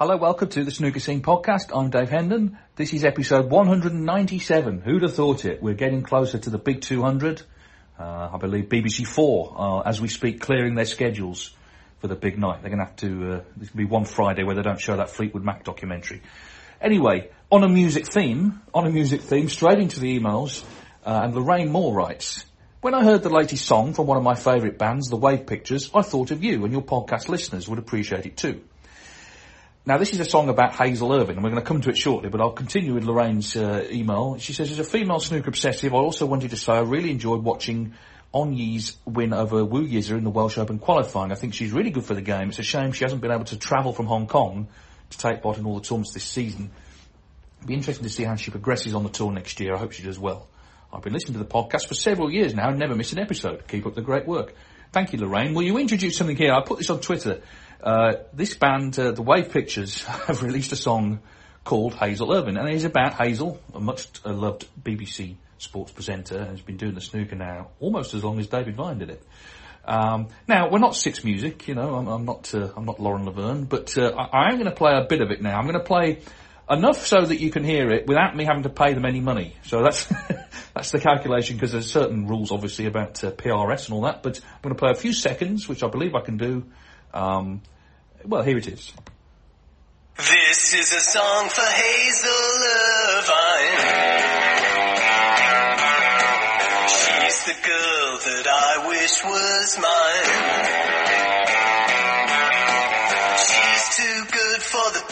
Hello, welcome to the Snooker Scene podcast. I'm Dave Hendon. This is episode 197. Who'd have thought it? We're getting closer to the big 200. Uh, I believe BBC Four are, as we speak, clearing their schedules for the big night. They're going to have to, uh, there's be one Friday where they don't show that Fleetwood Mac documentary. Anyway, on a music theme, on a music theme, straight into the emails, uh, and Lorraine Moore writes, when I heard the latest song from one of my favourite bands, The Wave Pictures, I thought of you and your podcast listeners would appreciate it too. Now, this is a song about Hazel Irvine, and we're going to come to it shortly, but I'll continue with Lorraine's uh, email. She says, as a female snooker obsessive, I also wanted to say I really enjoyed watching On win over Wu Yize in the Welsh Open qualifying. I think she's really good for the game. It's a shame she hasn't been able to travel from Hong Kong to take part in all the tournaments this season. It'll be interesting to see how she progresses on the tour next year. I hope she does well. I've been listening to the podcast for several years now and never miss an episode. Keep up the great work. Thank you, Lorraine. Will you introduce something here? I put this on Twitter. Uh, this band, uh, the Wave Pictures, have released a song called Hazel Irvine, and it is about Hazel, a much uh, loved BBC sports presenter, has been doing the snooker now almost as long as David Vine did it. Um, now we're not six music, you know. I'm, I'm not. Uh, I'm not Lauren Laverne, but uh, I, I am going to play a bit of it now. I'm going to play enough so that you can hear it without me having to pay them any money. So that's that's the calculation because there's certain rules, obviously, about uh, PRS and all that. But I'm going to play a few seconds, which I believe I can do. Um, well, here it is. This is a song for Hazel. She's the girl that I wish was mine. She's too good for the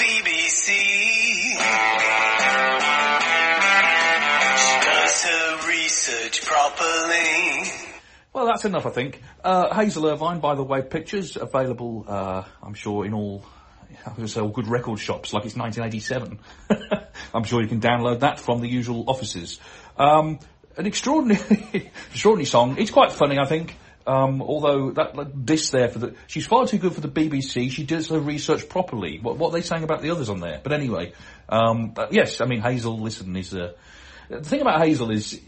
that's enough, I think. Uh, Hazel Irvine, by the way, pictures available, uh, I'm sure, in all, I was going to say all good record shops, like it's 1987. I'm sure you can download that from the usual offices. Um, an extraordinary, extraordinary song. It's quite funny, I think. Um, although that like, this there for the, she's far too good for the BBC. She does her research properly. What, what are they saying about the others on there? But anyway, um, but yes, I mean Hazel. Listen, is uh, the thing about Hazel is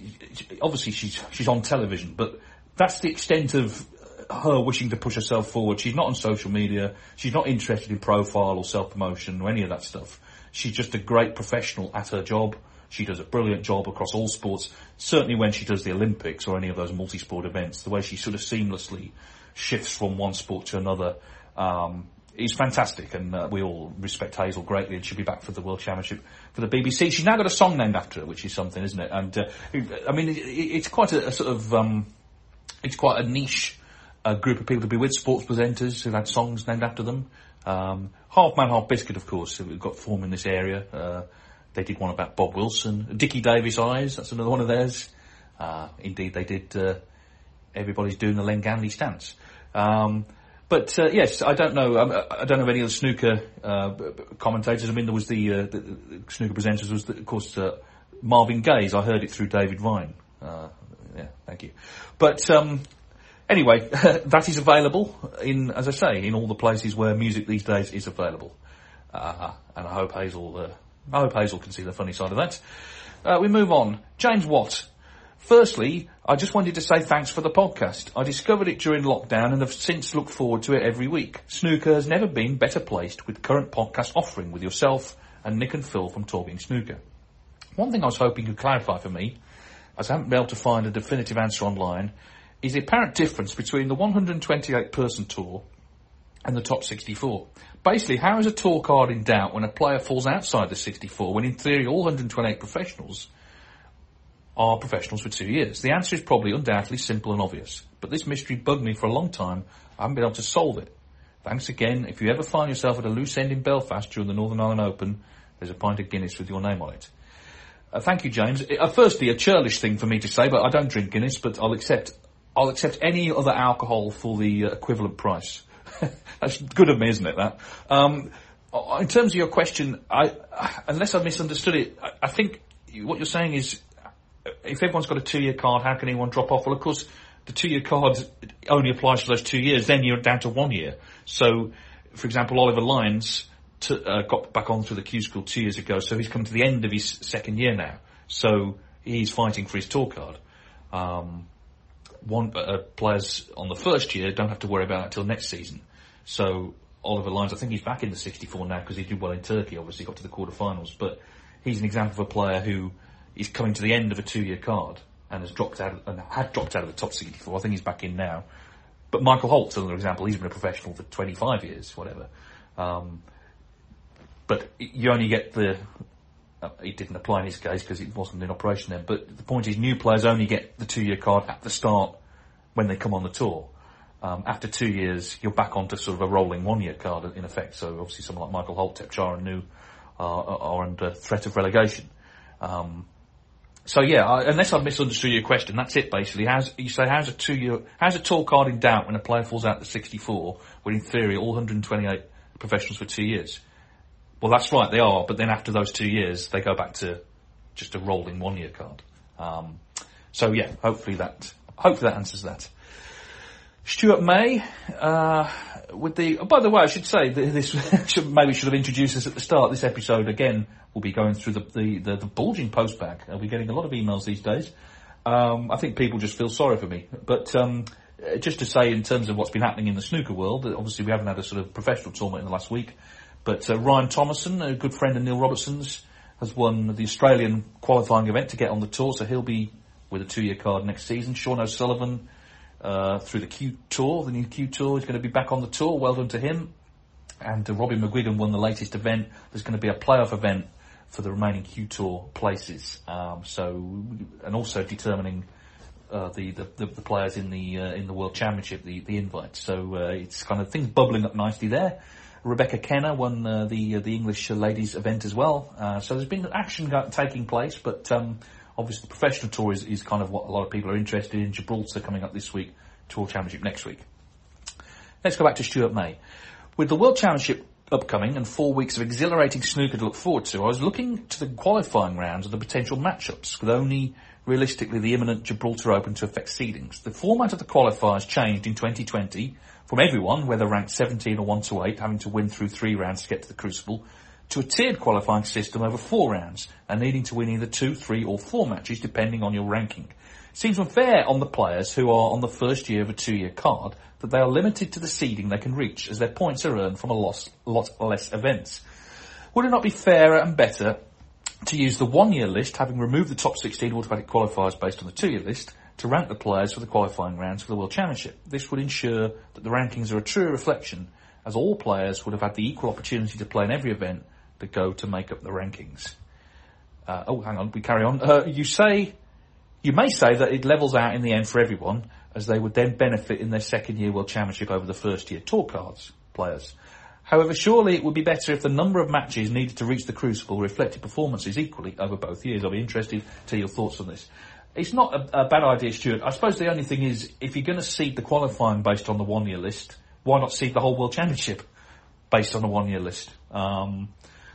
obviously she's she's on television, but that's the extent of her wishing to push herself forward. She's not on social media. She's not interested in profile or self promotion or any of that stuff. She's just a great professional at her job. She does a brilliant job across all sports. Certainly when she does the Olympics or any of those multi-sport events, the way she sort of seamlessly shifts from one sport to another um, is fantastic. And uh, we all respect Hazel greatly, and she'll be back for the World Championship for the BBC. She's now got a song named after her, which is something, isn't it? And uh, I mean, it, it's quite a, a sort of um, it's quite a niche uh, group of people to be with, sports presenters who've had songs named after them. Um, half Man, Half Biscuit, of course, we've got form in this area. Uh, they did one about Bob Wilson. Dickie Davies Eyes, that's another one of theirs. Uh, indeed, they did uh, Everybody's Doing the Len Ganley Stance. Um, but uh, yes, I don't know. Um, I don't know any of the snooker uh, commentators. I mean, there was the, uh, the, the snooker presenters was, the, of course, uh, Marvin Gaye. I heard it through David Vine. Uh, yeah, thank you. But um, anyway, that is available in, as I say, in all the places where music these days is available. Uh, and I hope Hazel, uh, I hope Hazel can see the funny side of that. Uh, we move on. James Watt. Firstly, I just wanted to say thanks for the podcast. I discovered it during lockdown and have since looked forward to it every week. Snooker has never been better placed with current podcast offering with yourself and Nick and Phil from Talking Snooker. One thing I was hoping you'd clarify for me, as I haven't been able to find a definitive answer online, is the apparent difference between the 128 person tour and the top 64. Basically, how is a tour card in doubt when a player falls outside the 64 when in theory all 128 professionals are professionals for two years? The answer is probably undoubtedly simple and obvious, but this mystery bugged me for a long time. I haven't been able to solve it. Thanks again. If you ever find yourself at a loose end in Belfast during the Northern Ireland Open, there's a pint of Guinness with your name on it. Uh, thank you, James. Uh, firstly, a churlish thing for me to say, but I don't drink Guinness, but I'll accept I'll accept any other alcohol for the uh, equivalent price. That's good of me, isn't it? That. Um, in terms of your question, I, unless I misunderstood it, I, I think what you're saying is, if everyone's got a two-year card, how can anyone drop off? Well, of course, the two-year card only applies for those two years. Then you're down to one year. So, for example, Oliver Lines uh, got back on through the Q school two years ago, so he's come to the end of his second year now. So he's fighting for his tour card. Um, one uh, players on the first year don't have to worry about it until next season. So Oliver Lines, I think he's back in the 64 now because he did well in Turkey. Obviously, got to the quarterfinals, but he's an example of a player who is coming to the end of a two-year card and has dropped out and had dropped out of the top 64. I think he's back in now. But Michael Holt's another example. He's been a professional for 25 years, whatever. Um, but you only get the. Uh, it didn't apply in his case because it wasn't in operation then. But the point is, new players only get the two-year card at the start when they come on the tour. Um, after two years, you're back onto sort of a rolling one-year card in effect. So obviously, someone like Michael Holt, Thepchaiya Un-Nooh are, are under threat of relegation. Um, so yeah, I, unless I've misunderstood your question, that's it basically. How's, you say how's a two-year, how's a tour card in doubt when a player falls out to 64, when in theory all 128 professionals for two years? Well, that's right, they are. But then after those two years, they go back to just a rolling one-year card. Um, so yeah, hopefully that hopefully that answers that. Stuart May, uh, with the. Oh, by the way, I should say this should, maybe should have introduced us at the start. This episode again will be going through the the, the, the bulging post bag. I'll be getting a lot of emails these days. Um, I think people just feel sorry for me, but. Um, just to say, in terms of what's been happening in the snooker world, obviously we haven't had a sort of professional tournament in the last week. But uh, Ryan Thomerson, a good friend of Neil Robertson's, has won the Australian qualifying event to get on the tour, so he'll be with a two-year card next season. Sean O'Sullivan, uh, through the Q Tour, the new Q Tour, is going to be back on the tour. Well done to him. And uh, Robbie McGuigan won the latest event. There's going to be a playoff event for the remaining Q Tour places. Um, so, and also determining uh, the, the, the players in the uh, in the World Championship, the the invite. So uh, it's kind of things bubbling up nicely there. Rebecca Kenna won uh, the uh, the English ladies event as well. Uh, so there's been action taking place, but um, obviously the professional tour is, is kind of what a lot of people are interested in. Gibraltar coming up this week, Tour Championship next week. Let's go back to Stuart May. With the World Championship upcoming and four weeks of exhilarating snooker to look forward to, I was looking to the qualifying rounds of the potential matchups, with only realistically the imminent Gibraltar Open to affect seedings. The format of the qualifiers changed in 2020 from everyone, whether ranked 17 or 1 to 8, having to win through three rounds to get to the Crucible, to a tiered qualifying system over four rounds and needing to win either two, three or four matches depending on your ranking. seems unfair on the players who are on the first year of a two-year card that they are limited to the seeding they can reach as their points are earned from a lot, lot less events. Would it not be fairer and better to use the one-year list, having removed the top 16 automatic qualifiers based on the two-year list, to rank the players for the qualifying rounds for the World Championship. This would ensure that the rankings are a true reflection, as all players would have had the equal opportunity to play in every event that go to make up the rankings. Uh, oh, hang on, we carry on. Uh, you say, you may say that it levels out in the end for everyone, as they would then benefit in their second year World Championship over the first year tour cards players. However, surely it would be better if the number of matches needed to reach the Crucible reflected performances equally over both years. I'll be interested to hear your thoughts on this. It's not a, a, bad idea, Stuart. I suppose the only thing is, if you're going to seed the qualifying based on the one-year list, why not seed the whole World Championship based on a one-year list? Um,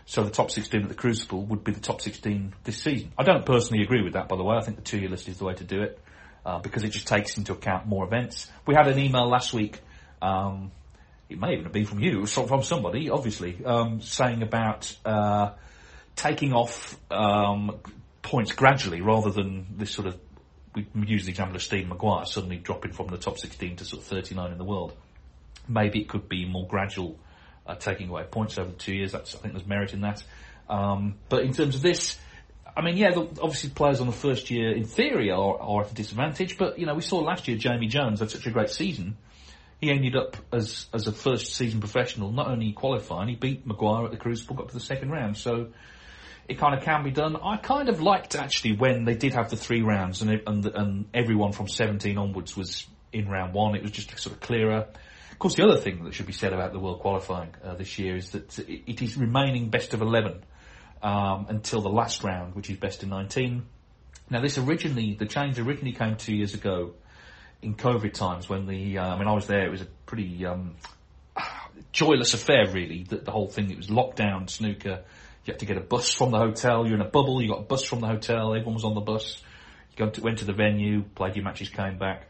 so the top 16 at the Crucible would be the top 16 this season. I don't personally agree with that, by the way. I think the two-year list is the way to do it uh, because it just takes into account more events. We had an email last week. Um, it may even have been from you, from somebody, obviously, um, saying about uh, taking off um, points gradually rather than this sort of, we use the example of Steve Maguire suddenly dropping from the top 16 to sort of 39 in the world. Maybe it could be more gradual uh, taking away points over two years. That's, I think there's merit in that. Um, but in terms of this, I mean, yeah, obviously players on the first year in theory are, are at a disadvantage, but you know, we saw last year Jamie Jones had such a great season. He ended up as as a first season professional, not only qualifying, he beat Maguire at the Crucible, got to the second round. So it kind of can be done. I kind of liked actually when they did have the three rounds and and, and everyone from 17 onwards was in round one. It was just sort of clearer. Of course, the other thing that should be said about the world qualifying uh, this year is that it is remaining best of 11 um, until the last round, which is best of 19. Now, this originally, the change originally came two years ago in COVID times when the, uh, I mean, I was there. It was a pretty um, joyless affair, really. That the whole thing. It was lockdown snooker. You had to get a bus from the hotel. You're in a bubble. You got a bus from the hotel. Everyone was on the bus. You to, went to the venue, played your matches, came back.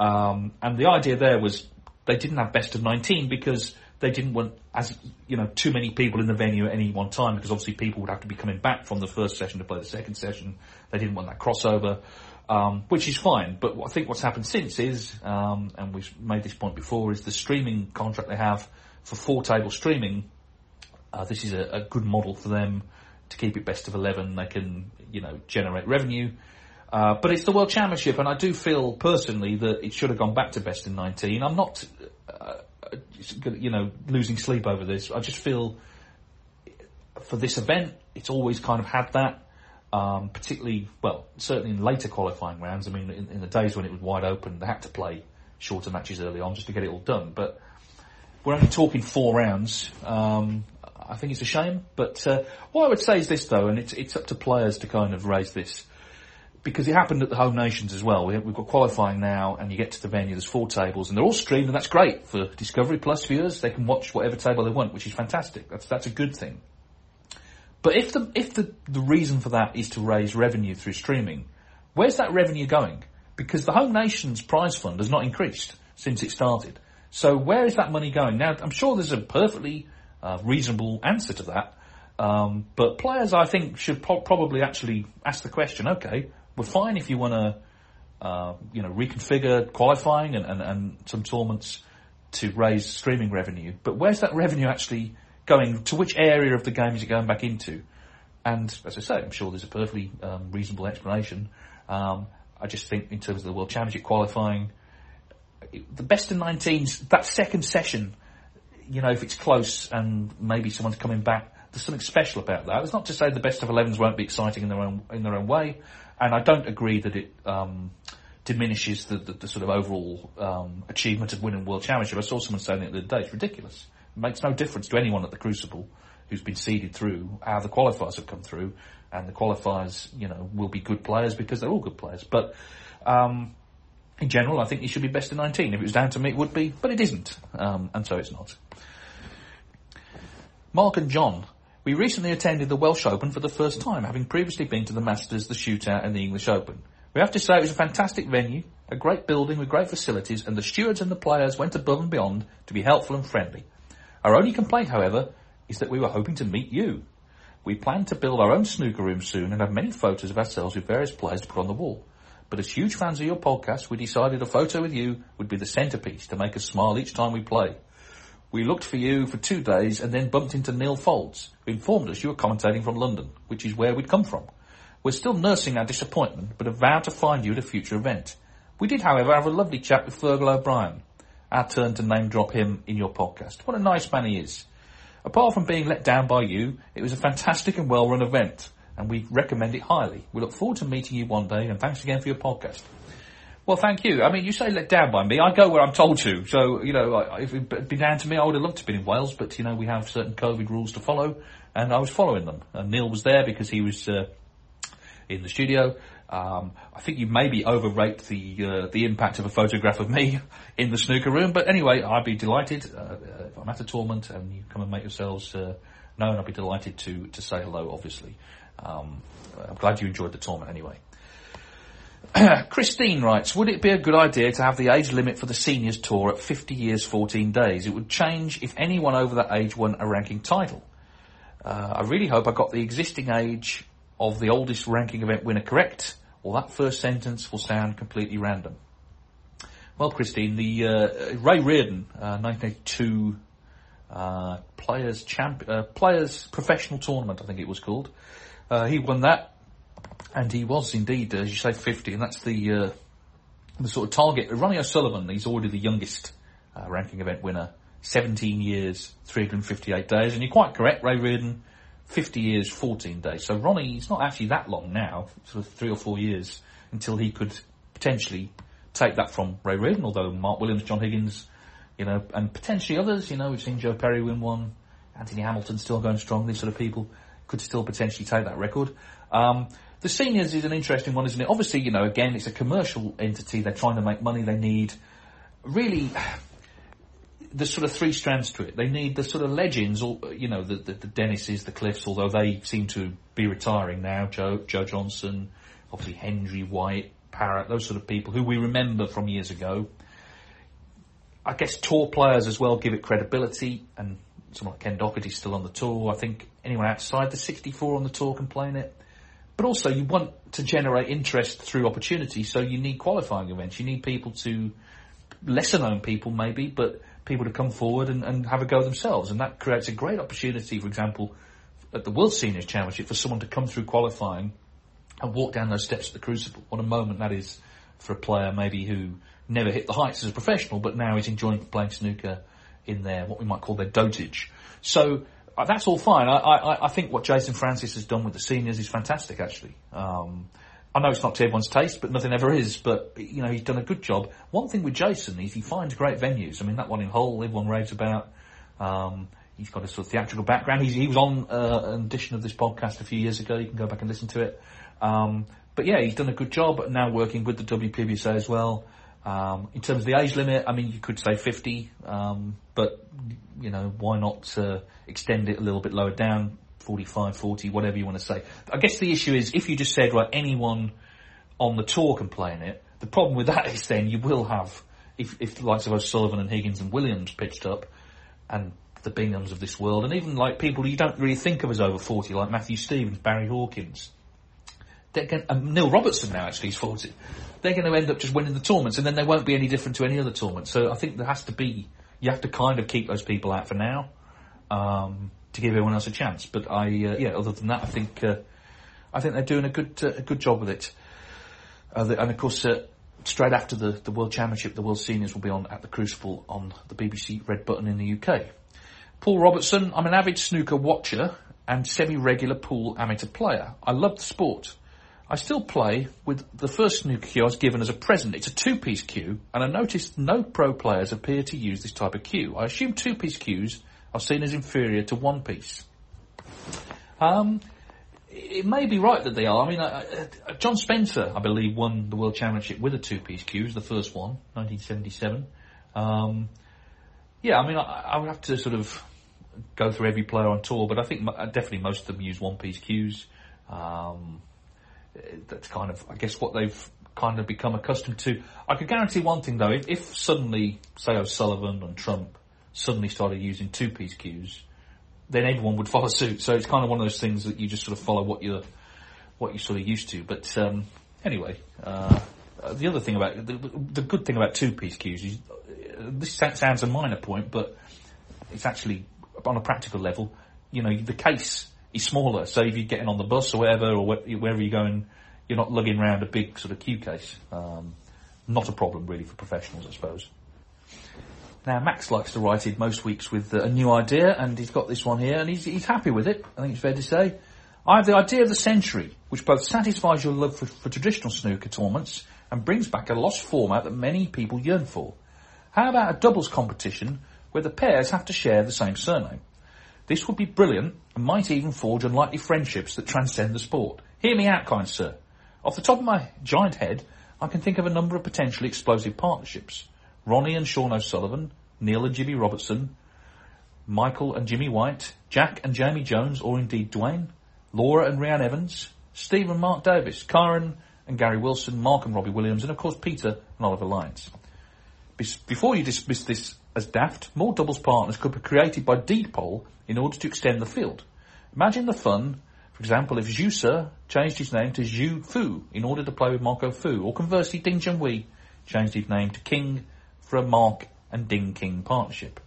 Um, and the idea there was they didn't have best of 19 because they didn't want as you know too many people in the venue at any one time because obviously people would have to be coming back from the first session to play the second session. They didn't want that crossover, um, which is fine. But I think what's happened since is, um, and we've made this point before, is the streaming contract they have for four table streaming. Uh, this is a, a, good model for them to keep it best of eleven. They can you know generate revenue. Uh, but it's the World Championship, and I do feel personally that it should have gone back to best in 19. I'm not uh, you know, losing sleep over this. I just feel for this event, it's always kind of had that. Um, particularly, well, certainly in later qualifying rounds. I mean, in, in, the days when it was wide open, they had to play shorter matches early on just to get it all done. But we're only talking four rounds. Um, I think it's a shame. But uh, what I would say is this, though, and it's it's up to players to kind of raise this because it happened at the home nations as well. We have, got qualifying now, and you get to the venue. There's four tables, and they're all streamed, and that's great for Discovery Plus viewers. They can watch whatever table they want, which is fantastic. That's that's a good thing. But if the if the the reason for that is to raise revenue through streaming, where's that revenue going? Because the home nations prize fund has not increased since it started. So where is that money going? Now, I'm sure there's a perfectly uh, reasonable answer to that. Um, but players, I think, should pro- probably actually ask the question: Okay, we're fine if you want to, uh, you know, reconfigure qualifying and, and, and some tournaments to raise streaming revenue. But where's that revenue actually going? To which area of the game is it going back into? And as I say, I'm sure there's a perfectly um, reasonable explanation. Um, I just think in terms of the World Championship qualifying, the best of 19s, that second session, you know, if it's close and maybe someone's coming back, there's something special about that. It's not to say the best of 11s won't be exciting in their own in their own way, and I don't agree that it um, diminishes the, the, the, sort of overall um, achievement of winning World Championship. I saw someone saying it the other day. It's ridiculous. It makes no difference to anyone at the Crucible who's been seeded through how the qualifiers have come through, and the qualifiers, you know, will be good players because they're all good players. But um, in general, I think he should be best of 19. If it was down to me, it would be, but it isn't, um, and so it's not. Mark and John we recently attended the Welsh Open for the first time, having previously been to the Masters, the Shootout and the English Open. We have to say it was a fantastic venue, a great building with great facilities, and the stewards and the players went above and beyond to be helpful and friendly. Our only complaint, however, is that we were hoping to meet you. We plan to build our own snooker room soon and have many photos of ourselves with various players to put on the wall. But as huge fans of your podcast, we decided a photo with you would be the centrepiece to make us smile each time we play. We looked for you for two days and then bumped into Neil Foulds, who informed us you were commentating from London, which is where we'd come from. We're still nursing our disappointment, but have vowed to find you at a future event. We did, however, have a lovely chat with Fergal O'Brien. Our turn to name drop him in your podcast. What a nice man he is. Apart from being let down by you, it was a fantastic and well run event, and we recommend it highly. We look forward to meeting you one day, and thanks again for your podcast. Well, thank you. I mean, you say let down by me. I go where I'm told to. So, you know, if it'd been down to me, I would have loved to have been in Wales, but, you know, we have certain COVID rules to follow, and I was following them. And Neil was there because he was uh, in the studio. Um, I think you maybe overrate the uh, the impact of a photograph of me in the snooker room, but anyway, I'd be delighted uh, if I'm at a tournament and you come and make yourselves uh, known. I'd be delighted to to say hello. Obviously, um, I'm glad you enjoyed the tournament anyway. Christine writes, would it be a good idea to have the age limit for the seniors tour at 50 years 14 days? It would change if anyone over that age won a ranking title. Uh, I really hope I got the existing age of the oldest ranking event winner correct, or that first sentence will sound completely random. Well, Christine, the uh, Ray Reardon, uh, 1982 uh, Players Champ, uh, Players Professional Tournament, I think it was called. Uh, he won that. And he was indeed, as you say, 50, and that's the uh, the sort of target. Ronnie O'Sullivan, he's already the youngest uh, ranking event winner, 17 years, 358 days, and you're quite correct, Ray Reardon, 50 years, 14 days. So Ronnie, it's not actually that long now, sort of three or four years, until he could potentially take that from Ray Reardon, although Mark Williams, John Higgins, you know, and potentially others, you know, we've seen Joe Perry win one, Anthony Hamilton still going strong, these sort of people could still potentially take that record. Um, the seniors is an interesting one, isn't it? Obviously, you know, again, it's a commercial entity. They're trying to make money. They need really. the sort of three strands to it. They need the sort of legends, or you know, the the, the Dennises, the Cliffs, although they seem to be retiring now. Joe Joe Johnson, obviously Hendry White, Parrott, those sort of people who we remember from years ago. I guess tour players as well give it credibility, and someone like Ken Doherty's still on the tour. I think anyone outside the 64 on the tour can play in it. But also, you want to generate interest through opportunity, so you need qualifying events. You need people to, lesser known people maybe, but people to come forward and, and have a go themselves. And that creates a great opportunity, for example, at the World Seniors Championship for someone to come through qualifying and walk down those steps at the Crucible. What a moment that is for a player maybe who never hit the heights as a professional, but now is enjoying playing snooker in their, what we might call their dotage. So, uh, that's all fine. I, I, I think what Jason Francis has done with the seniors is fantastic, actually. Um, I know it's not to everyone's taste, but nothing ever is. But you know, he's done a good job. One thing with Jason is he finds great venues. I mean, that one in Hull, everyone raves about. Um, he's got a sort of theatrical background. He's, he was on uh, an edition of this podcast a few years ago. You can go back and listen to it. Um, but yeah, he's done a good job. Now working with the WPBSA as well. Um, in terms of the age limit, I mean, you could say 50, um, but you know, why not uh, extend it a little bit lower down, 45, 40, whatever you want to say. I guess the issue is if you just said, right, anyone on the tour can play in it, the problem with that is then you will have, if, if the likes of O'Sullivan and Higgins and Williams pitched up, and the Binghams of this world, and even like people you don't really think of as over 40, like Matthew Stevens, Barry Hawkins, they're going, um, Neil Robertson now actually is 40. They're going to end up just winning the tournaments and then they won't be any different to any other tournament. So I think there has to be, you have to kind of keep those people out for now, um, to give everyone else a chance. But I, uh, yeah, other than that, I think, uh, I think they're doing a good, uh, a good job with it. Uh, the, and of course, uh, straight after the, the World Championship, the World Seniors will be on at the Crucible on the BBC Red Button in the UK. Paul Robertson, I'm an avid snooker watcher and semi-regular pool amateur player. I love the sport. I still play with the first snooker cue I was given as a present. It's a two-piece cue, and I noticed no pro players appear to use this type of cue. I assume two-piece cues are seen as inferior to one-piece. Um, it may be right that they are. I mean, uh, uh, John Spencer, I believe, won the World Championship with a two-piece cue, the first one, 1977. Um, yeah, I mean, I, I, would have to sort of go through every player on tour, but I think definitely most of them use one-piece cues. Um, that's kind of, I guess, what they've kind of become accustomed to. I could guarantee one thing though, if, if suddenly, say O'Sullivan and Trump suddenly started using two-piece cues, then everyone would follow suit. So it's kind of one of those things that you just sort of follow what you're, what you're sort of used to. But um, anyway, uh, the other thing about the, the good thing about two-piece cues is uh, this sounds a minor point, but it's actually on a practical level. You know, the case is smaller. So if you're getting on the bus or whatever, or wherever you're going, you're not lugging around a big sort of cue case. Um, not a problem really for professionals, I suppose. Now Max likes to write in most weeks with uh, a new idea, and he's got this one here, and he's, he's happy with it. I think it's fair to say. I have the idea of the century, which both satisfies your love for, for traditional snooker tournaments and brings back a lost format that many people yearn for. How about a doubles competition where the pairs have to share the same surname? This would be brilliant and might even forge unlikely friendships that transcend the sport. Hear me out, kind sir. Off the top of my giant head, I can think of a number of potentially explosive partnerships. Ronnie and Sean O'Sullivan, Neil and Jimmy Robertson, Michael and Jimmy White, Jack and Jamie Jones, or indeed Dwayne, Laura and Reanne Evans, Steve and Mark Davis, Kyren and Gary Wilson, Mark and Robbie Williams, and of course Peter and Oliver Lines. Before you dismiss this as daft, more doubles partners could be created by deed poll in order to extend the field. Imagine the fun, for example, if Zhu Se changed his name to Zhu Fu in order to play with Marco Fu, or conversely Ding Junhui changed his name to King for a Mark and Ding King partnership.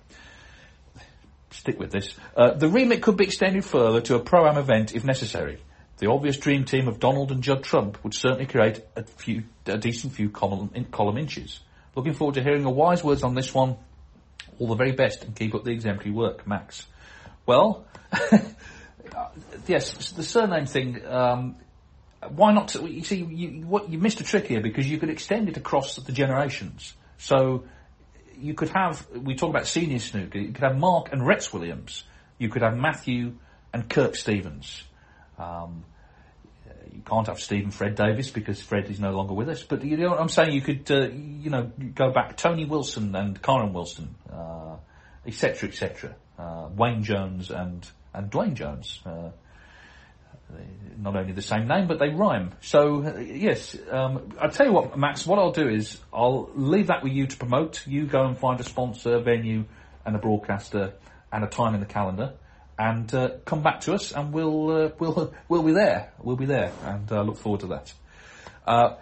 Stick with this. Uh, the remit could be extended further to a pro-am event if necessary. The obvious dream team of Donald and Judd Trump would certainly create a few, a decent few column, column inches. Looking forward to hearing a wise words on this one. All the very best and keep up the exemplary work, Max. Well, yes, the surname thing. Um, why not? You see, you, what, you missed a trick here because you could extend it across the generations. So you could have. We talk about senior snooker. You could have Mark and Rex Williams. You could have Matthew and Kirk Stevens. Um, you can't have Stephen Fred Davis because Fred is no longer with us. But you know what I'm saying? You could, uh, you know, go back Tony Wilson and Kyren Wilson. Uh, etc., etc. Uh, Wayne Jones and and Dwayne Jones. Uh, not only the same name, but they rhyme. So uh, yes, um, I'll tell you what, Max. What I'll do is I'll leave that with you to promote. You go and find a sponsor, venue, and a broadcaster, and a time in the calendar, and uh, come back to us, and we'll uh, we'll we'll be there. We'll be there, and uh, look forward to that. Uh,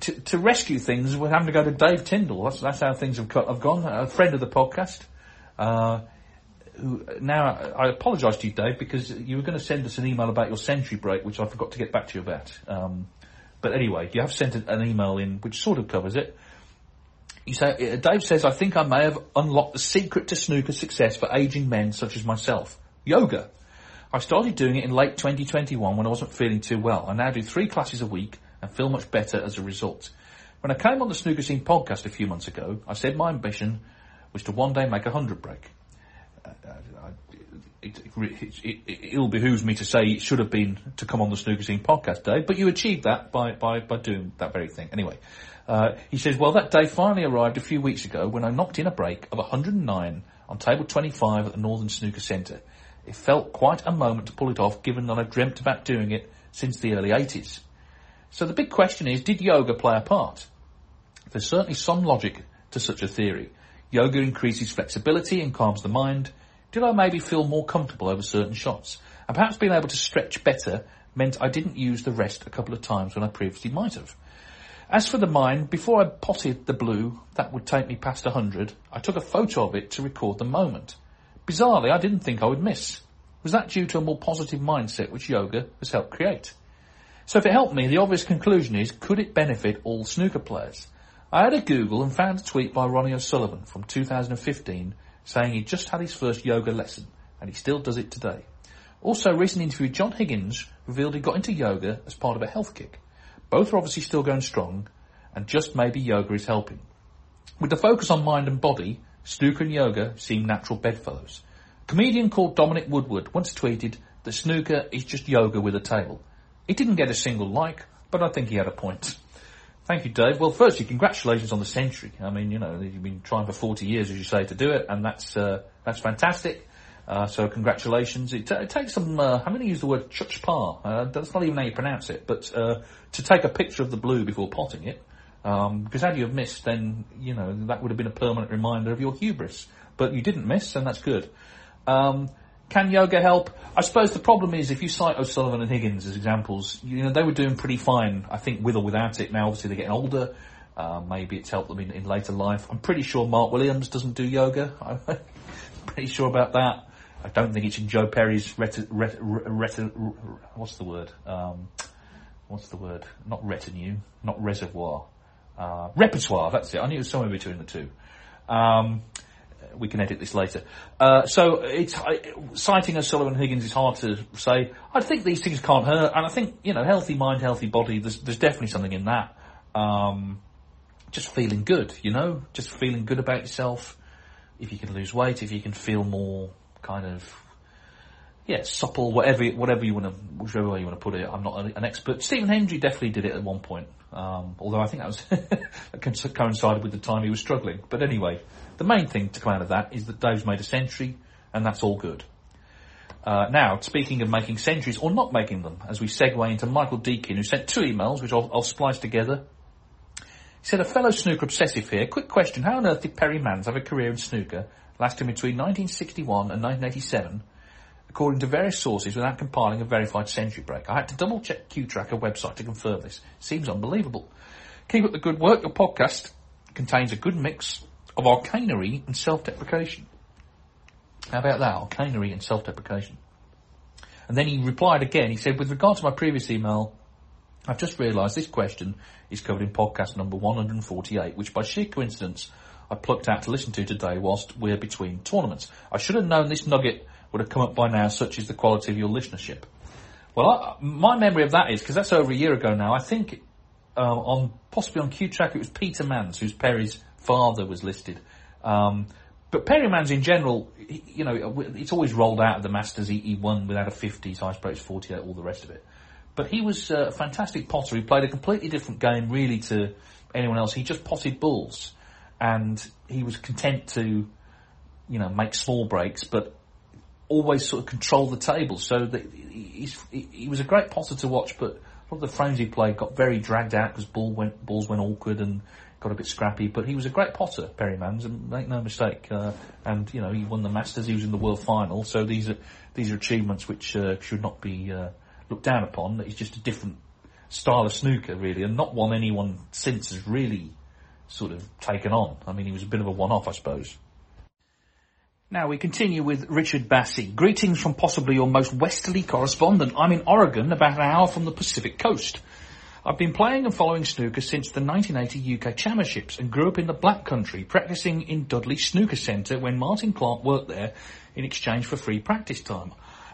to, to rescue things, we're having to go to Dave Tindall. That's that's how things have, got, have gone. A friend of the podcast. Uh, who, now, I apologise to you, Dave, because you were going to send us an email about your century break, which I forgot to get back to you about. Um, but anyway, you have sent an email in which sort of covers it. You say, uh, Dave says, I think I may have unlocked the secret to snooker success for aging men such as myself. Yoga. I started doing it in late 2021 when I wasn't feeling too well. I now do three classes a week and feel much better as a result. When I came on the Snooker Scene podcast a few months ago, I said my ambition was to one day make a hundred break. Uh, it, it, it, will behoove me to say it should have been to come on the Snooker Scene podcast day, but you achieved that by, by, by doing that very thing. Anyway, uh, he says, well, that day finally arrived a few weeks ago when I knocked in a break of 109 on table 25 at the Northern Snooker Centre. It felt quite a moment to pull it off given that I've dreamt about doing it since the early 80s. So the big question is, did yoga play a part? There's certainly some logic to such a theory. Yoga increases flexibility and calms the mind. Did I maybe feel more comfortable over certain shots? And perhaps being able to stretch better meant I didn't use the rest a couple of times when I previously might have. As for the mind, before I potted the blue, that would take me past hundred, I took a photo of it to record the moment. Bizarrely, I didn't think I would miss. Was that due to a more positive mindset which yoga has helped create? So if it helped me, the obvious conclusion is, could it benefit all snooker players? I had a Google and found a tweet by Ronnie O'Sullivan from 2015 saying he just had his first yoga lesson and he still does it today. Also, a recent interview with John Higgins revealed he got into yoga as part of a health kick. Both are obviously still going strong and just maybe yoga is helping. With the focus on mind and body, snooker and yoga seem natural bedfellows. A comedian called Dominic Woodward once tweeted that snooker is just yoga with a table. He didn't get a single like, but I think he had a point. Thank you, Dave. Well, firstly, congratulations on the century. I mean, you know, you've been trying for 40 years, as you say, to do it, and that's uh, that's fantastic. Uh, so congratulations. It, t- it takes some, uh, I'm going to use the word chutzpah. Uh, that's not even how you pronounce it, but uh, to take a picture of the blue before potting it, um, because had you have missed, then, you know, that would have been a permanent reminder of your hubris. But you didn't miss, and that's good. Um, can yoga help? I suppose the problem is if you cite O'Sullivan and Higgins as examples, you know, they were doing pretty fine, I think, with or without it. Now, obviously, they're getting older. Uh, maybe it's helped them in, in, later life. I'm pretty sure Mark Williams doesn't do yoga. I'm pretty sure about that. I don't think it's in Joe Perry's ret- ret- ret- what's the word? Um, what's the word? Not retinue, not reservoir. Uh, repertoire, that's it. I knew somewhere between the two. Um, we can edit this later. Uh, so it's citing O'Sullivan Higgins is hard to say. I think these things can't hurt, and I think you know, healthy mind, healthy body. There's there's definitely something in that. Um, just feeling good, you know, just feeling good about yourself. If you can lose weight, if you can feel more kind of yeah, supple, whatever whatever you want to, whichever way you want to put it. I'm not an expert. Stephen Hendry definitely did it at one point, um, although I think that was coincided with the time he was struggling. But anyway, the main thing to come out of that is that Dave's made a century, and that's all good. Uh, now, speaking of making centuries or not making them, as we segue into Michael Deakin, who sent two emails, which I'll, I'll splice together. He said, a fellow snooker obsessive here. Quick question. How on earth did Perrie Mans have a career in snooker lasting between 1961 and 1987, according to various sources, without compiling a verified century break? I had to double check CueTracker website to confirm this. Seems unbelievable. Keep up the good work. Your podcast contains a good mix of arcanery and self-deprecation. How about that? Arcanery and self-deprecation. And then he replied again. He said, with regard to my previous email, I've just realised this question is covered in podcast number 148, which by sheer coincidence I plucked out to listen to today whilst we're between tournaments. I should have known this nugget would have come up by now, such is the quality of your listenership. Well, I, my memory of that is, because that's over a year ago now, I think uh, on possibly on Q-Track it was Peter Mans, who's Perrie's father was listed. Um, but Perrie Mans in general, he, you know, it's always rolled out of the Masters. He, he won without a 50, so I suppose 48, all the rest of it. But he was a fantastic potter. He played a completely different game, really, to anyone else. He just potted bulls, and he was content to, you know, make small breaks, but always sort of control the table. So he's, he, he was a great potter to watch, but a lot of the frames he played got very dragged out because ball went, balls went awkward and got a bit scrappy. But he was a great potter, Perrie Mans, and make no mistake. Uh, and you know, he won the Masters. He was in the World Final. So these are these are achievements which uh, should not be uh, looked down upon. It's just a different style of snooker, really, and not one anyone since has really sort of taken on. I mean, he was a bit of a one-off, I suppose. Now we continue with Richard Bassey. Greetings from possibly your most westerly correspondent. I'm in Oregon, about an hour from the Pacific coast. I've been playing and following snooker since the 1980 UK Championships and grew up in the Black Country, practicing in Dudley Snooker Centre when Martin Clark worked there in exchange for free practice time.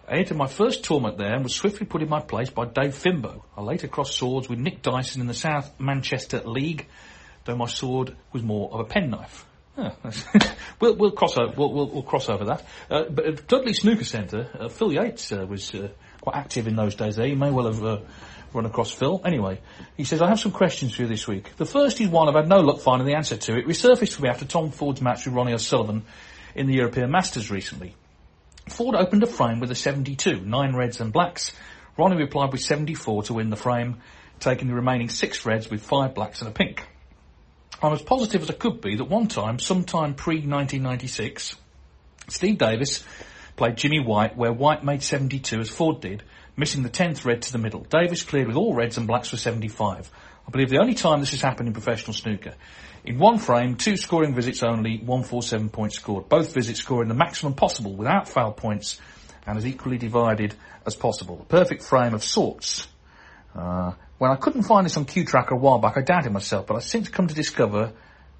I entered my first tournament there and was swiftly put in my place by Dave Finbow. I later crossed swords with Nick Dyson in the South Manchester League, though my sword was more of a penknife. We'll, we'll cross over. We'll, we'll, we'll cross over that. Uh, but at Dudley Snooker Centre, uh, Phil Yates uh, was uh, quite active in those days. There, you may well have uh, run across Phil. Anyway, he says I have some questions for you this week. The first is one I've had no luck finding the answer to. It resurfaced for me after Tom Ford's match with Ronnie O'Sullivan in the European Masters recently. Ford opened a frame with a 72, nine reds and blacks. Ronnie replied with 74 to win the frame, taking the remaining six reds with five blacks and a pink. I'm as positive as I could be that one time, sometime pre-1996, Steve Davis played Jimmy White where White made 72 as Ford did, missing the 10th red to the middle. Davis cleared with all reds and blacks for 75. I believe the only time this has happened in professional snooker. In one frame, two scoring visits only, 147 points scored. Both visits scoring the maximum possible without foul points and as equally divided as possible. A perfect frame of sorts. Uh, when I couldn't find this on CueTracker a while back, I doubted myself, but I've since come to discover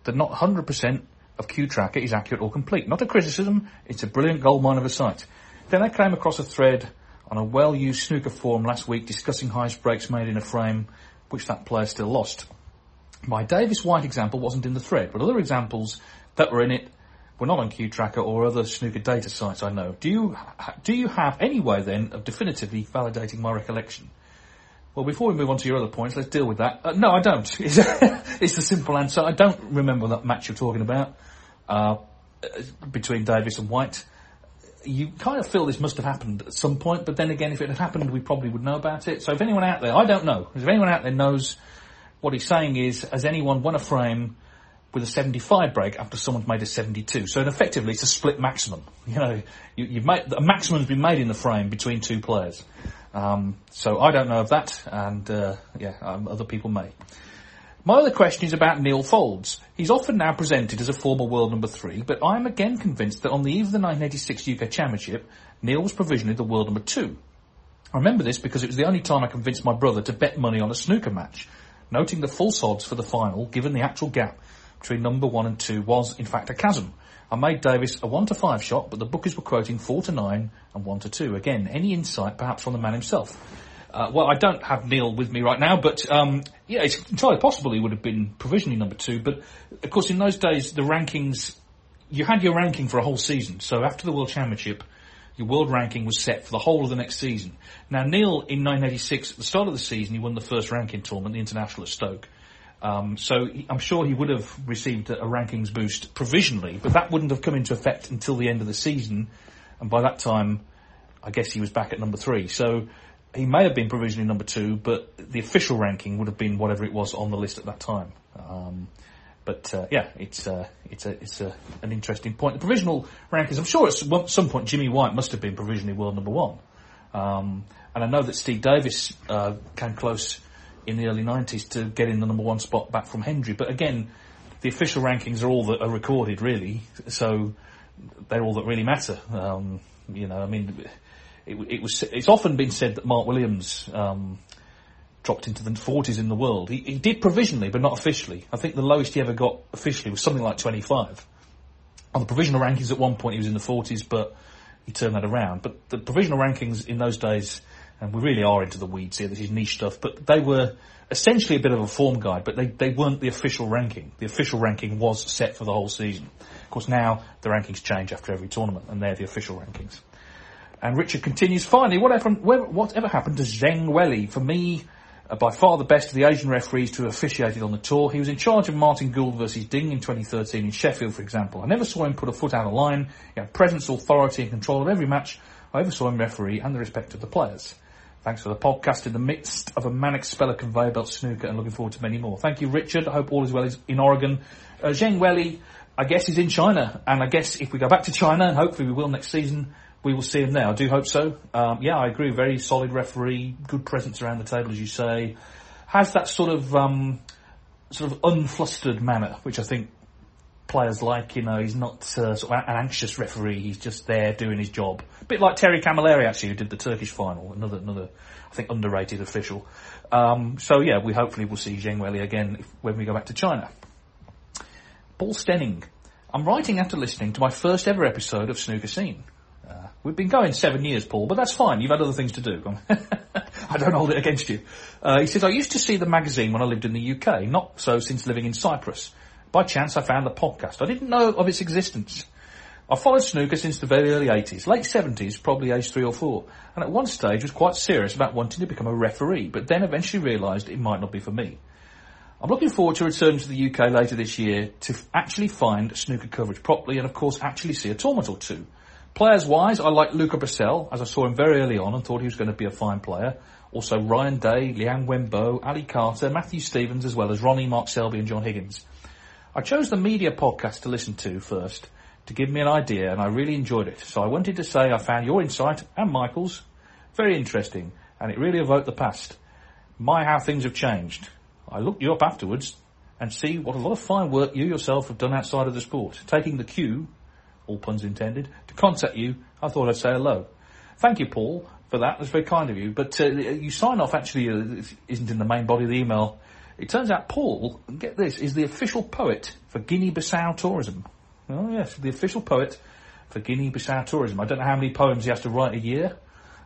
that not 100% of CueTracker is accurate or complete. Not a criticism, it's a brilliant goldmine of a site. Then I came across a thread on a well-used snooker forum last week discussing highest breaks made in a frame, which that player still lost. My Davis White example wasn't in the thread, but other examples that were in it were not on CueTracker or other snooker data sites I know. Do you, do you have any way then of definitively validating my recollection? Well, before we move on to your other points, let's deal with that. Uh, no, I don't. It's, it's the simple answer. I don't remember that match you're talking about uh, between Davis and White. You kind of feel this must have happened at some point, but then again, if it had happened, we probably would know about it. So if anyone out there, I don't know, if anyone out there knows what he's saying is, has anyone won a frame with a 75 break after someone's made a 72? So effectively, it's a split maximum. You know, you, have made, a maximum's been made in the frame between two players. Um, so I don't know of that, and uh, yeah, um, other people may. My other question is about Neil Foulds. He's often now presented as a former world number three, but I am again convinced that on the eve of the 1986 UK Championship, Neil was provisionally the world number two. I remember this because it was the only time I convinced my brother to bet money on a snooker match, noting the false odds for the final, given the actual gap between number one and two was in fact a chasm. I made Davis a 1 to 5 shot, but the bookies were quoting 4 to 9 and 1 to 2. Again, any insight perhaps from the man himself? Uh, well, I don't have Neil with me right now, but um, yeah, it's entirely possible he would have been provisionally number two. But of course, in those days, the rankings, you had your ranking for a whole season. So after the World Championship, your world ranking was set for the whole of the next season. Now, Neil, in 1986, at the start of the season, he won the first ranking tournament, the International at Stoke. Um, so I'm sure he would have received a rankings boost provisionally, but that wouldn't have come into effect until the end of the season, and by that time, I guess he was back at number three. So he may have been provisionally number two, but the official ranking would have been whatever it was on the list at that time. Um, but uh, yeah, it's uh, it's a it's a, an interesting point. The provisional rankings, I'm sure at some point Jimmy White must have been provisionally world number one, um, and I know that Steve Davis uh, came close in the early 90s to get in the number one spot back from Hendry. But again, the official rankings are all that are recorded, really. So they're all that really matter. Um, you know, I mean, it, it, was. It's often been said that Mark Williams um, dropped into the 40s in the world. He, he, did provisionally, but not officially. I think the lowest he ever got officially was something like 25. On the provisional rankings, at one point he was in the 40s, but he turned that around. But the provisional rankings in those days and we really are into the weeds here. This is niche stuff, but they were essentially a bit of a form guide, but they, they weren't the official ranking. The official ranking was set for the whole season. Of course, now the rankings change after every tournament, and they're the official rankings. And Richard continues, finally, what happened, whatever happened to Zheng Weili? For me, uh, by far the best of the Asian referees to have officiated on the tour. He was in charge of Martin Gould versus Ding in 2013 in Sheffield, for example. I never saw him put a foot out of line. He had presence, authority and control of every match. I ever saw him referee and the respect of the players. Thanks for the podcast in the midst of a manic spell of conveyor belt snooker and looking forward to many more. Thank you, Richard. I hope all is well in Oregon. Uh, Zheng Weili, I guess, is in China. And I guess if we go back to China, and hopefully we will next season, we will see him there. I do hope so. Um, yeah, I agree. Very solid referee, good presence around the table, as you say. Has that sort of um, sort of unflustered manner, which I think players like. You know, he's not uh, sort of an anxious referee. He's just there doing his job. A bit like Terry Camilleri, actually, who did the Turkish final. Another, another, I think, underrated official. Um, so yeah, we hopefully will see Zheng Weili again if, when we go back to China. Paul Stenning. I'm writing after listening to my first ever episode of Snooker Scene. Uh, we've been going seven years, Paul, but that's fine. You've had other things to do. I don't hold it against you. Uh, he says, I used to see the magazine when I lived in the UK, not so since living in Cyprus. By chance, I found the podcast. I didn't know of its existence. I followed snooker since the very early 80s, late 70s, probably age 3 or 4, and at one stage was quite serious about wanting to become a referee, but then eventually realised it might not be for me. I'm looking forward to returning to the UK later this year to actually find snooker coverage properly and of course actually see a tournament or two. Players wise, I like Luca Brecel, as I saw him very early on and thought he was going to be a fine player. Also Ryan Day, Liang Wenbo, Ali Carter, Matthew Stevens, as well as Ronnie, Mark Selby and John Higgins. I chose the media podcast to listen to first to give me an idea and I really enjoyed it. So I wanted to say I found your insight and Michael's very interesting and it really evoked the past. My how things have changed. I looked you up afterwards and see what a lot of fine work you yourself have done outside of the sport. Taking the cue, all puns intended, to contact you, I thought I'd say hello. Thank you, Paul, for that. That's very kind of you. But uh, you sign off actually uh, isn't in the main body of the email. It turns out Paul, get this, is the official poet for Guinea-Bissau tourism. Oh yes, the official poet for Guinea-Bissau tourism. I don't know how many poems he has to write a year.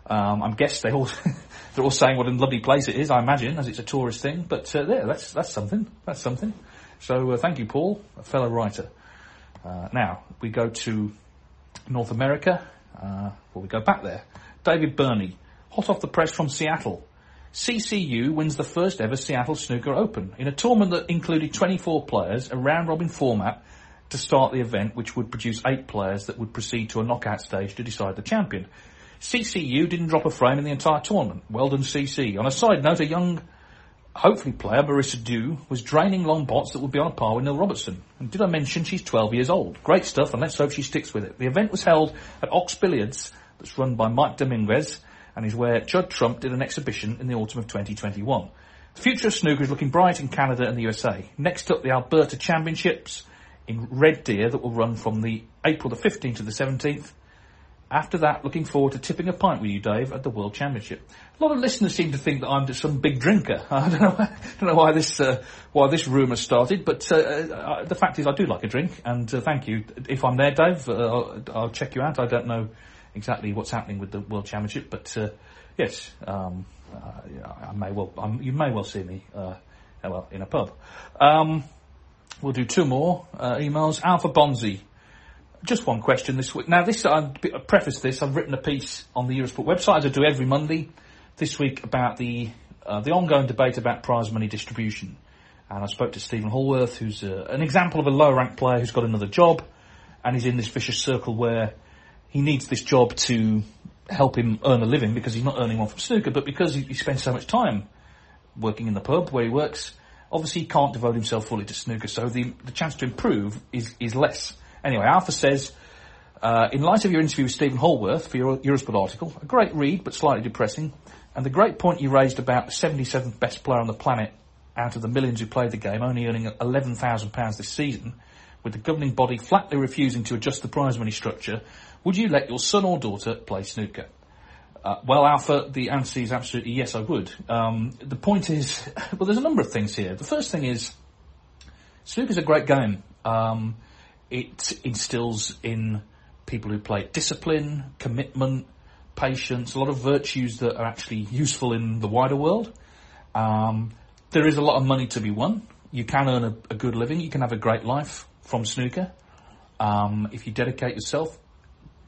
Um, I'm guess they all they're all saying what a lovely place it is. I imagine as it's a tourist thing. But uh, there, that's that's something. That's something. So uh, thank you, Paul, a fellow writer. Uh, now we go to North America. Uh, well, we go back there. David Burney, hot off the press from Seattle. CCU wins the first ever Seattle Snooker Open in a tournament that included 24 players, a round robin format to start the event, which would produce eight players that would proceed to a knockout stage to decide the champion. CCU didn't drop a frame in the entire tournament. Well done, CC. On a side note, a young, hopefully player, Marissa Dew, was draining long pots that would be on a par with Neil Robertson. And did I mention she's 12 years old? Great stuff, and let's hope she sticks with it. The event was held at Ox Billiards, that's run by Mike Dominguez, and is where Judd Trump did an exhibition in the autumn of 2021. The future of snooker is looking bright in Canada and the USA. Next up, the Alberta Championships in Red Deer that will run from the April the 15th to the 17th. After that, looking forward to tipping a pint with you, Dave, at the World Championship. A lot of listeners seem to think that I'm just some big drinker. I don't know, don't know why this uh, why this rumour started, but uh, uh, the fact is I do like a drink, and uh, thank you. If I'm there, Dave, uh, I'll check you out. I don't know exactly what's happening with the World Championship, but uh, yes, um, I may well um, you may well see me well in a pub. Um, we'll do two more emails. Alpha Bonzi just one question this week. Now, this I preface this. I've written a piece on the Eurosport website as I do every Monday this week about the uh, the ongoing debate about prize money distribution. And I spoke to Stephen Hallworth, who's uh, an example of a low ranked player who's got another job, and he's in this vicious circle where he needs this job to help him earn a living because he's not earning one from snooker, but because he, he spends so much time working in the pub where he works, obviously he can't devote himself fully to snooker. So the the chance to improve is is less. Anyway, Alpha says, uh, in light of your interview with Stephen Hallworth for your Eurosport article, a great read but slightly depressing, and the great point you raised about the 77th best player on the planet out of the millions who played the game, only earning £11,000 this season, with the governing body flatly refusing to adjust the prize money structure, would you let your son or daughter play snooker? Uh, well, Alpha, the answer is absolutely yes, I would. Um, the point is, well, there's a number of things here. The first thing is, snooker's a great game. Um, it instills in people who play discipline, commitment, patience, a lot of virtues that are actually useful in the wider world. Um, there is a lot of money to be won. You can earn a, a good living. You can have a great life from snooker um, if you dedicate yourself.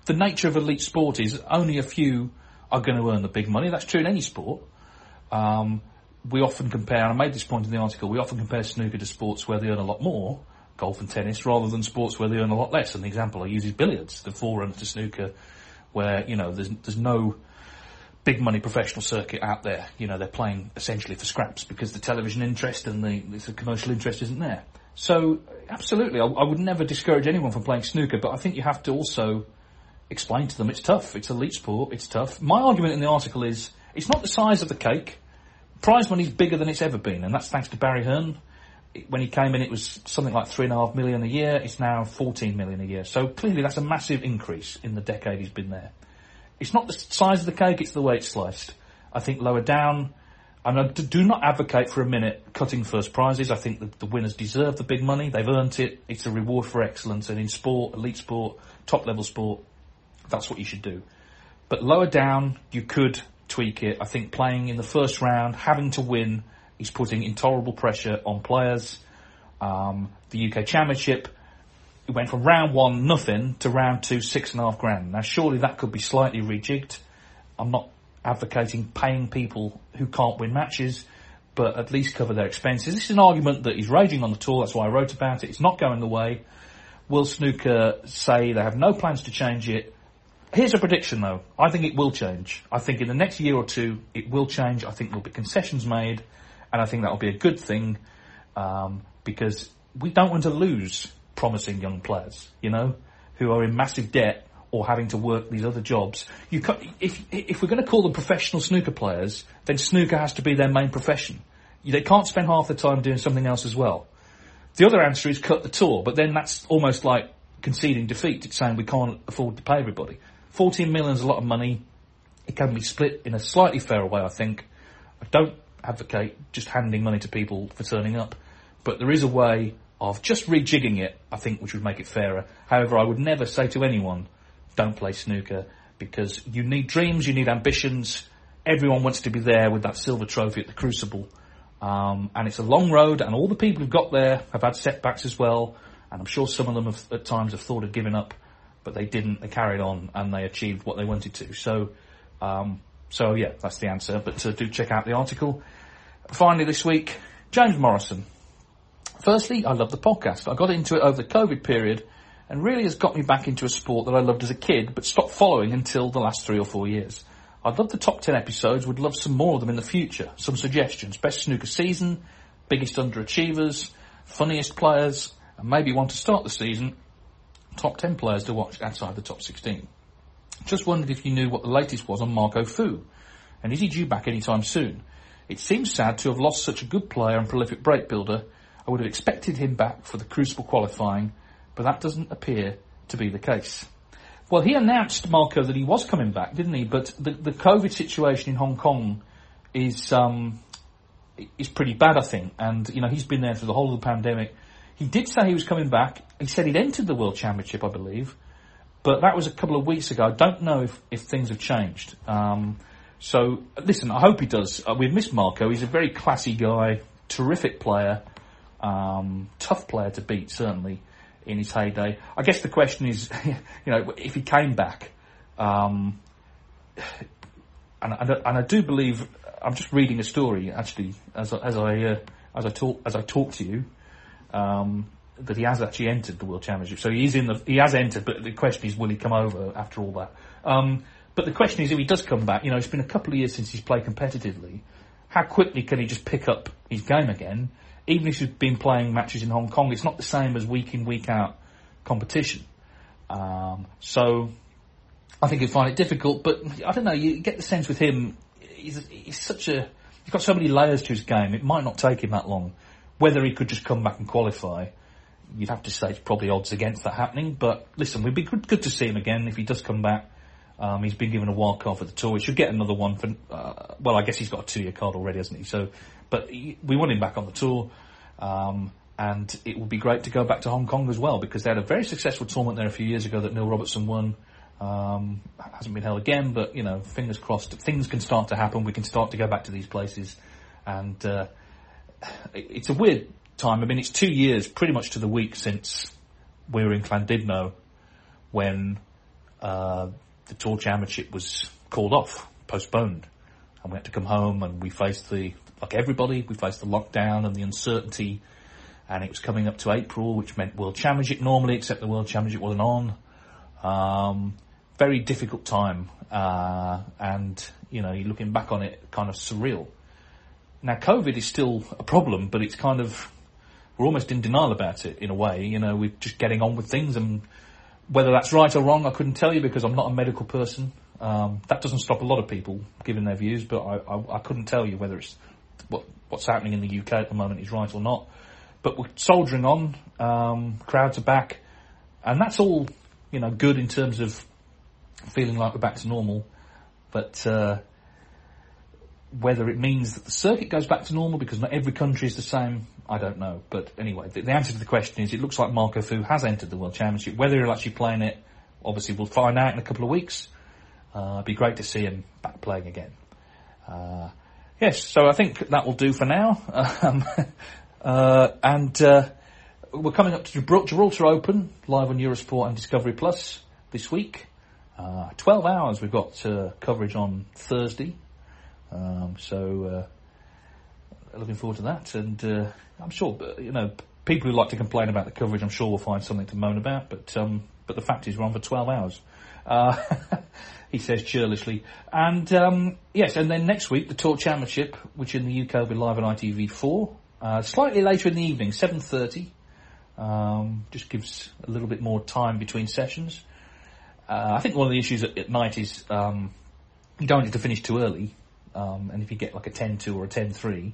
The nature of elite sport is only a few are going to earn the big money. That's true in any sport. Um, we often compare, and I made this point in the article, we often compare snooker to sports where they earn a lot more, golf and tennis, rather than sports where they earn a lot less. And the example I use is billiards, the forerunner to snooker, where, you know, there's, there's no big money professional circuit out there. You know, they're playing essentially for scraps because the television interest and the, the commercial interest isn't there. So, absolutely, I, I would never discourage anyone from playing snooker, but I think you have to also explain to them it's tough. It's elite sport. It's tough. My argument in the article is it's not the size of the cake. Prize money's bigger than it's ever been, and that's thanks to Barry Hearn. When he came in, it was something like three and a half million a year. It's now 14 million a year. So clearly, that's a massive increase in the decade he's been there. It's not the size of the cake; it's the way it's sliced. I think lower down. And I do not advocate for a minute cutting first prizes. I think that the winners deserve the big money. They've earned it. It's a reward for excellence. And in sport, elite sport, top level sport, that's what you should do. But lower down, you could tweak it. I think playing in the first round, having to win, is putting intolerable pressure on players. Um, the UK Championship, it went from round one, nothing, to round two, six and a half grand. Now, surely that could be slightly rejigged. I'm not advocating paying people who can't win matches, but at least cover their expenses. This is an argument that is raging on the tour. That's why I wrote about it. It's not going away. World Snooker say they have no plans to change it? Here's a prediction though. I think it will change. I think in the next year or two it will change. I think there'll be concessions made, and I think that'll be a good thing um, because we don't want to lose promising young players, you know, who are in massive debt or having to work these other jobs. You if if we're going to call them professional snooker players, then snooker has to be their main profession. They can't spend half the time doing something else as well. The other answer is cut the tour, but then that's almost like conceding defeat. It's saying we can't afford to pay everybody. 14 million is a lot of money. It can be split in a slightly fairer way, I think. I don't advocate just handing money to people for turning up, but there is a way of just rejigging it, I think, which would make it fairer. However, I would never say to anyone, don't play snooker, because you need dreams, you need ambitions. Everyone wants to be there with that silver trophy at the Crucible. Um, and it's a long road, and all the people who've got there have had setbacks as well. And I'm sure some of them have, at times have thought of giving up but they didn't. They carried on and they achieved what they wanted to. So, um, so yeah, that's the answer. But uh, do check out the article. Finally, this week, James Morrison. Firstly, I love the podcast. I got into it over the COVID period and really has got me back into a sport that I loved as a kid, but stopped following until the last three or four years. I'd love the top 10 episodes, would love some more of them in the future. Some suggestions. Best snooker season, biggest underachievers, funniest players, and maybe one to start the season top 10 players to watch outside the top 16. Just wondered if you knew what the latest was on Marco Fu, and is he due back anytime soon? It seems sad to have lost such a good player and prolific break builder. I would have expected him back for the Crucible qualifying, but that doesn't appear to be the case. Well, he announced, Marco, that he was coming back, didn't he? But the, the COVID situation in Hong Kong is, um, is pretty bad, I think. And, you know, he's been there through the whole of the pandemic. He did say he was coming back. He said he'd entered the World Championship, I believe, but that was a couple of weeks ago. I don't know if, if things have changed. Um, so listen, I hope he does. Uh, we've missed Marco. He's a very classy guy, terrific player, um, tough player to beat certainly in his heyday. I guess the question is, you know, if he came back, um, and, and, and, I do believe I'm just reading a story actually as as I uh, as I talk as I talk to you um, that he has actually entered the World Championship. So he's in the, he has entered, but the question is, will he come over after all that? Um, but the question is, if he does come back, you know, it's been a couple of years since he's played competitively. How quickly can he just pick up his game again? Even if he's been playing matches in Hong Kong, it's not the same as week in, week out competition. Um, so I think he'd find it difficult, but I don't know, you get the sense with him, he's, he's such a, he's got so many layers to his game, it might not take him that long whether he could just come back and qualify, you'd have to say it's probably odds against that happening. But listen, we'd be good, good to see him again if he does come back. Um, he's been given a wild card for the tour. He should get another one for. Uh, well, I guess he's got a two-year card already, hasn't he? So, but he, we want him back on the tour, um, and it would be great to go back to Hong Kong as well because they had a very successful tournament there a few years ago that Neil Robertson won. Um, hasn't been held again, but you know, fingers crossed. Things can start to happen. We can start to go back to these places, and uh, it's a weird time. I mean, it's two years, pretty much to the week since we were in Llandudno when uh, the Tour Championship was called off, postponed, and we had to come home and we faced the like everybody, we faced the lockdown and the uncertainty, and it was coming up to April, which meant World Championship normally, except the World Championship wasn't on. Um, very difficult time, uh, and you know, looking back on it, kind of surreal. Now, COVID is still a problem, but it's kind of we're almost in denial about it in a way. You know, we're just getting on with things, and whether that's right or wrong, I couldn't tell you because I'm not a medical person. Um, that doesn't stop a lot of people giving their views, but I, I, I couldn't tell you whether it's what, what's happening in the UK at the moment is right or not. But we're soldiering on. Um, crowds are back, and that's all you know good in terms of feeling like we're back to normal. But uh, whether it means that the circuit goes back to normal because not every country is the same, I don't know. But anyway, the, the answer to the question is it looks like Marco Fu has entered the World Championship. Whether he'll actually play in it, obviously we'll find out in a couple of weeks. Uh, it'd be great to see him back playing again. Uh, yes, so I think that will do for now. Um, uh, and uh, we're coming up to Gibral- Gibraltar Open live on Eurosport and Discovery Plus this week. Uh, 12 hours we've got uh, coverage on Thursday. Um, so uh, looking forward to that. And uh, I'm sure, you know, people who like to complain about the coverage, I'm sure will find something to moan about. But um, but the fact is, we're on for 12 hours. Uh, he says churlishly. And um, yes, and then next week the Tour Championship, which in the UK will be live on ITV4, uh, slightly later in the evening, 7:30. Um, just gives a little bit more time between sessions. Uh, I think one of the issues at, at night is um, you don't need to finish too early, um, and if you get like a 10-2 or a 10-3,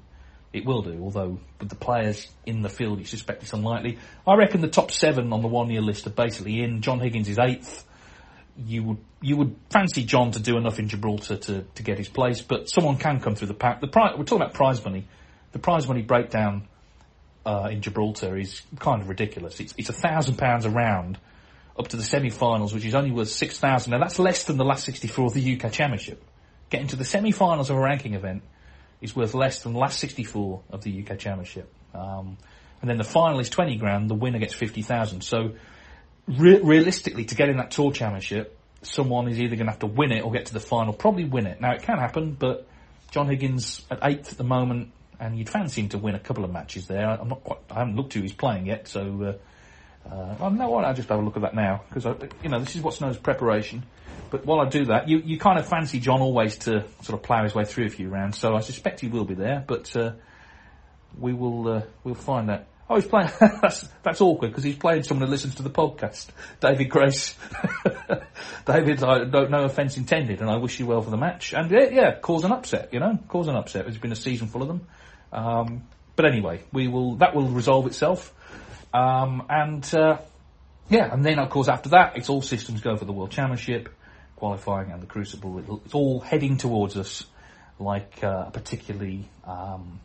it will do. Although with the players in the field, you suspect it's unlikely. I reckon the top seven on the one-year list are basically in. John Higgins is eighth you would you would fancy John to do enough in Gibraltar to, to get his place, but someone can come through the pack. The pri- we're talking about prize money. The prize money breakdown uh, in Gibraltar is kind of ridiculous. It's it's a thousand pounds a round up to the semi-finals, which is only worth six thousand. Now that's less than the last sixty-four of the UK Championship. Getting to the semi-finals of a ranking event is worth less than the last sixty-four of the UK Championship. Um, and then the final is twenty grand. The winner gets fifty thousand. So re- realistically, to get in that tour championship, someone is either going to have to win it or get to the final. Probably win it. Now it can happen, but John Higgins at eighth at the moment, and you'd fancy him to win a couple of matches there. I'm not quite. I haven't looked who he's playing yet, so. Uh, uh, well, no, I'll just have a look at that now because you know this is what's known as preparation. But while I do that, you, you kind of fancy John always to sort of plough his way through a few rounds, so I suspect he will be there. But uh, we will uh, we'll find that. Oh, he's playing. that's that's awkward because he's playing someone who listens to the podcast. David Grace. David, I don't no offence intended, and I wish you well for the match. And yeah, yeah, cause an upset. You know, cause an upset. It's been a season full of them. Um, but anyway, we will. That will resolve itself. Um, and uh, yeah, and then of course after that, it's all systems go for the World Championship, qualifying, and the Crucible. It's all heading towards us like uh, a particularly. Um,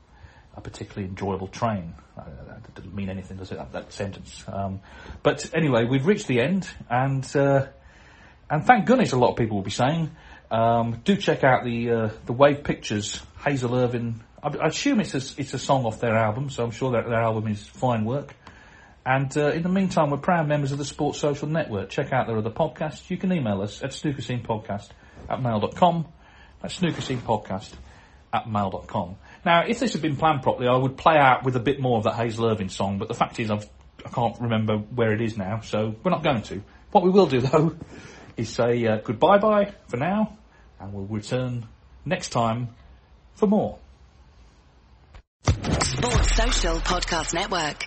a particularly enjoyable train. Uh, that doesn't mean anything, does it? That, that sentence. Um, but anyway, we've reached the end, and uh, and thank goodness, a lot of people will be saying. Um, do check out the uh, the Wave Pictures Hazel Irvine. I, I assume it's a, it's a song off their album, so I'm sure that their album is fine work. And uh, in the meantime, we're proud members of the Sports Social Network. Check out their other podcasts. You can email us at snookerscenepodcast at mail.com. That's snookerscenepodcast at mail.com. Now, if this had been planned properly, I would play out with a bit more of that Hazel Irvine song, but the fact is I've, I can't remember where it is now, so we're not going to. What we will do, though, is say uh, goodbye-bye for now, and we'll return next time for more. Sports Social Podcast Network.